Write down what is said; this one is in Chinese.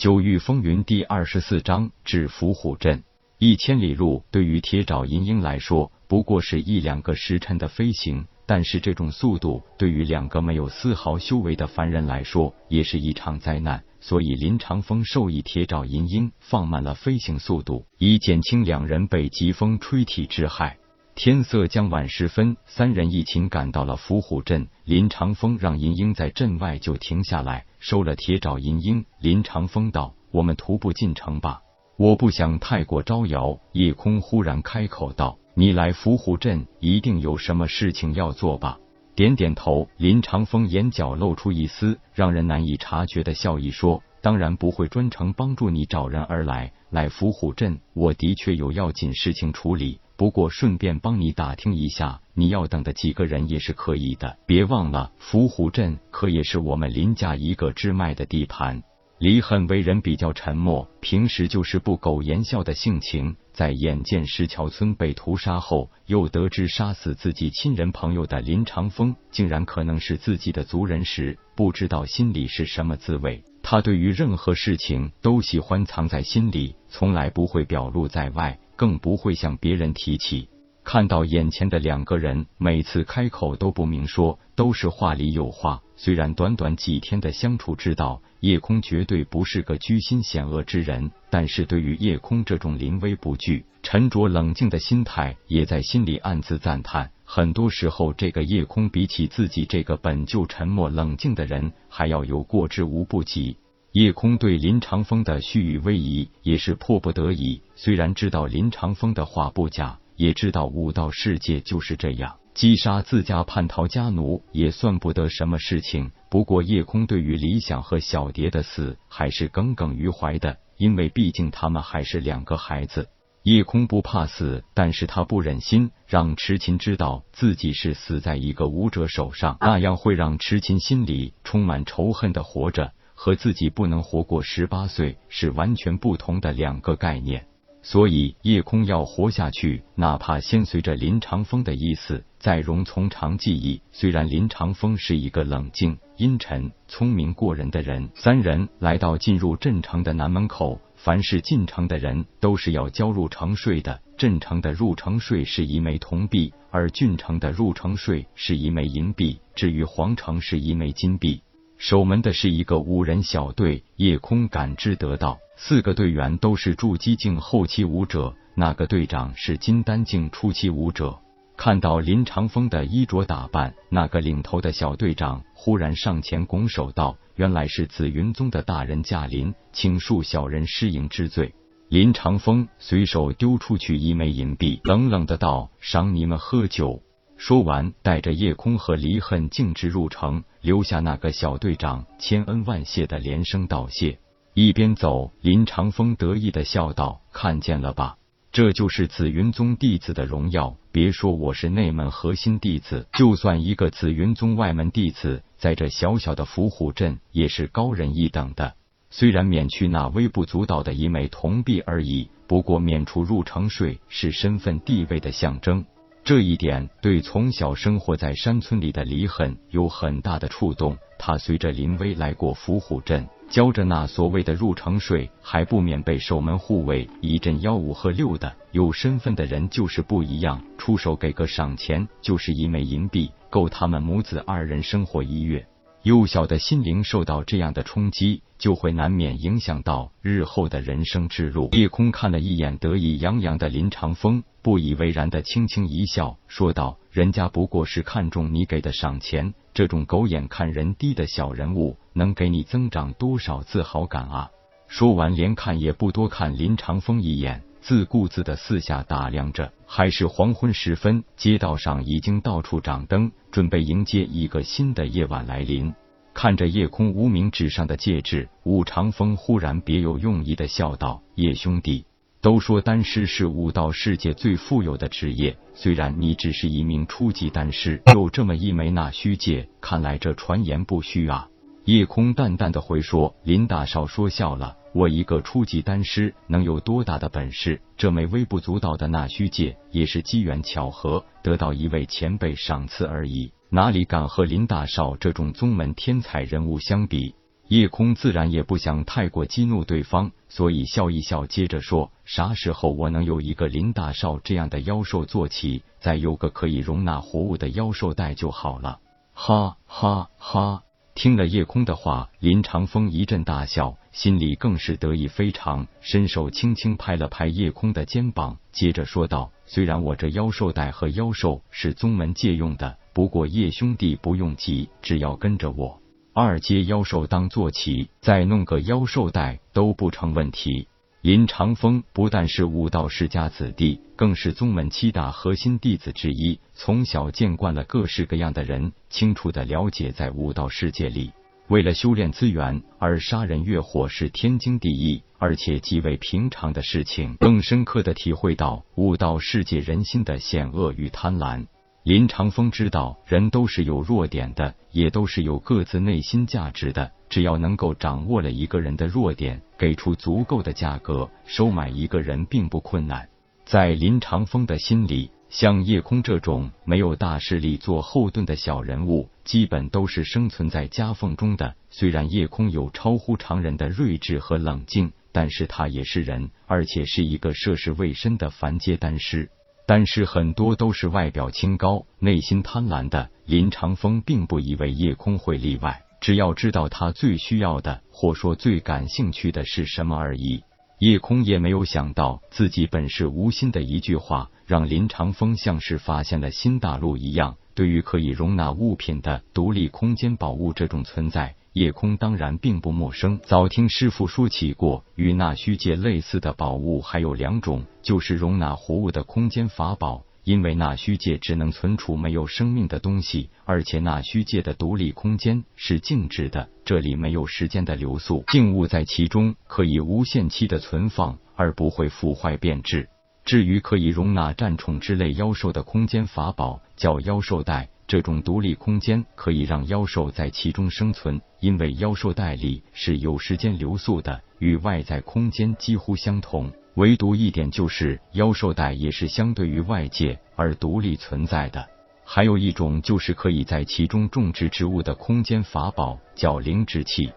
九域风云第二十四章至伏虎镇。一千里路对于铁爪银鹰来说不过是一两个时辰的飞行，但是这种速度对于两个没有丝毫修为的凡人来说也是一场灾难。所以林长风授意铁爪银鹰放慢了飞行速度，以减轻两人被疾风吹体之害。天色将晚时分，三人一起赶到了伏虎镇。林长风让银鹰在镇外就停下来，收了铁爪银鹰。林长风道：“我们徒步进城吧，我不想太过招摇。”夜空忽然开口道：“你来伏虎镇，一定有什么事情要做吧？”点点头。林长风眼角露出一丝让人难以察觉的笑意，说：“当然不会专程帮助你找人而来。来伏虎镇，我的确有要紧事情处理。”不过顺便帮你打听一下，你要等的几个人也是可以的。别忘了，伏虎镇可也是我们林家一个支脉的地盘。李恨为人比较沉默，平时就是不苟言笑的性情。在眼见石桥村被屠杀后，又得知杀死自己亲人朋友的林长风竟然可能是自己的族人时，不知道心里是什么滋味。他对于任何事情都喜欢藏在心里，从来不会表露在外。更不会向别人提起。看到眼前的两个人，每次开口都不明说，都是话里有话。虽然短短几天的相处之道，叶空绝对不是个居心险恶之人，但是对于叶空这种临危不惧、沉着冷静的心态，也在心里暗自赞叹。很多时候，这个叶空比起自己这个本就沉默冷静的人，还要有过之无不及。叶空对林长风的虚与委蛇也是迫不得已。虽然知道林长风的话不假，也知道武道世界就是这样，击杀自家叛逃家奴也算不得什么事情。不过叶空对于李想和小蝶的死还是耿耿于怀的，因为毕竟他们还是两个孩子。叶空不怕死，但是他不忍心让痴琴知道自己是死在一个武者手上，那样会让痴琴心里充满仇恨的活着。和自己不能活过十八岁是完全不同的两个概念，所以叶空要活下去，哪怕先随着林长风的意思，再容从长计议。虽然林长风是一个冷静、阴沉、聪明过人的人，三人来到进入镇城的南门口，凡是进城的人都是要交入城税的。镇城的入城税是一枚铜币，而郡城的入城税是一枚银币，至于皇城是一枚金币。守门的是一个五人小队，夜空感知得到，四个队员都是筑基境后期武者，那个队长是金丹境初期武者。看到林长风的衣着打扮，那个领头的小队长忽然上前拱手道：“原来是紫云宗的大人驾临，请恕小人失迎之罪。”林长风随手丢出去一枚银币，冷冷的道：“赏你们喝酒。”说完，带着叶空和离恨径直入城，留下那个小队长千恩万谢的连声道谢。一边走，林长风得意的笑道：“看见了吧，这就是紫云宗弟子的荣耀。别说我是内门核心弟子，就算一个紫云宗外门弟子，在这小小的伏虎镇也是高人一等的。虽然免去那微不足道的一枚铜币而已，不过免除入城税是身份地位的象征。”这一点对从小生活在山村里的李狠有很大的触动。他随着林威来过伏虎镇，交着那所谓的入城税，还不免被守门护卫一阵吆五喝六的。有身份的人就是不一样，出手给个赏钱就是一枚银币，够他们母子二人生活一月。幼小的心灵受到这样的冲击，就会难免影响到日后的人生之路。夜空看了一眼得意洋洋的林长风，不以为然的轻轻一笑，说道：“人家不过是看中你给的赏钱，这种狗眼看人低的小人物，能给你增长多少自豪感啊？”说完，连看也不多看林长风一眼。自顾自的四下打量着，还是黄昏时分，街道上已经到处掌灯，准备迎接一个新的夜晚来临。看着夜空无名指上的戒指，武长风忽然别有用意的笑道：“叶兄弟，都说丹师是武道世界最富有的职业，虽然你只是一名初级丹师，有这么一枚纳虚戒，看来这传言不虚啊。”夜空淡淡的回说：“林大少说笑了。”我一个初级丹师能有多大的本事？这枚微不足道的纳虚戒也是机缘巧合得到一位前辈赏赐而已，哪里敢和林大少这种宗门天才人物相比？夜空自然也不想太过激怒对方，所以笑一笑，接着说：“啥时候我能有一个林大少这样的妖兽坐骑，再有个可以容纳活物的妖兽袋就好了。”哈哈哈！听了叶空的话，林长风一阵大笑，心里更是得意非常，伸手轻轻拍了拍叶空的肩膀，接着说道：“虽然我这妖兽袋和妖兽是宗门借用的，不过叶兄弟不用急，只要跟着我。”二阶妖兽当坐骑，再弄个妖兽袋都不成问题。林长风不但是武道世家子弟，更是宗门七大核心弟子之一，从小见惯了各式各样的人，清楚的了解在武道世界里，为了修炼资源而杀人越货是天经地义，而且极为平常的事情。更深刻的体会到武道世界人心的险恶与贪婪。林长风知道，人都是有弱点的，也都是有各自内心价值的。只要能够掌握了一个人的弱点，给出足够的价格，收买一个人并不困难。在林长风的心里，像叶空这种没有大势力做后盾的小人物，基本都是生存在夹缝中的。虽然叶空有超乎常人的睿智和冷静，但是他也是人，而且是一个涉世未深的凡阶丹师。但是很多都是外表清高、内心贪婪的。林长风并不以为叶空会例外，只要知道他最需要的，或说最感兴趣的是什么而已。叶空也没有想到，自己本是无心的一句话，让林长风像是发现了新大陆一样。对于可以容纳物品的独立空间宝物这种存在。夜空当然并不陌生，早听师傅说起过，与那虚界类似的宝物还有两种，就是容纳活物的空间法宝。因为那虚界只能存储没有生命的东西，而且那虚界的独立空间是静止的，这里没有时间的流速，静物在其中可以无限期的存放，而不会腐坏变质。至于可以容纳战宠之类妖兽的空间法宝，叫妖兽袋。这种独立空间可以让妖兽在其中生存，因为妖兽袋里是有时间流速的，与外在空间几乎相同。唯独一点就是，妖兽袋也是相对于外界而独立存在的。还有一种就是可以在其中种植植物的空间法宝，叫灵植器。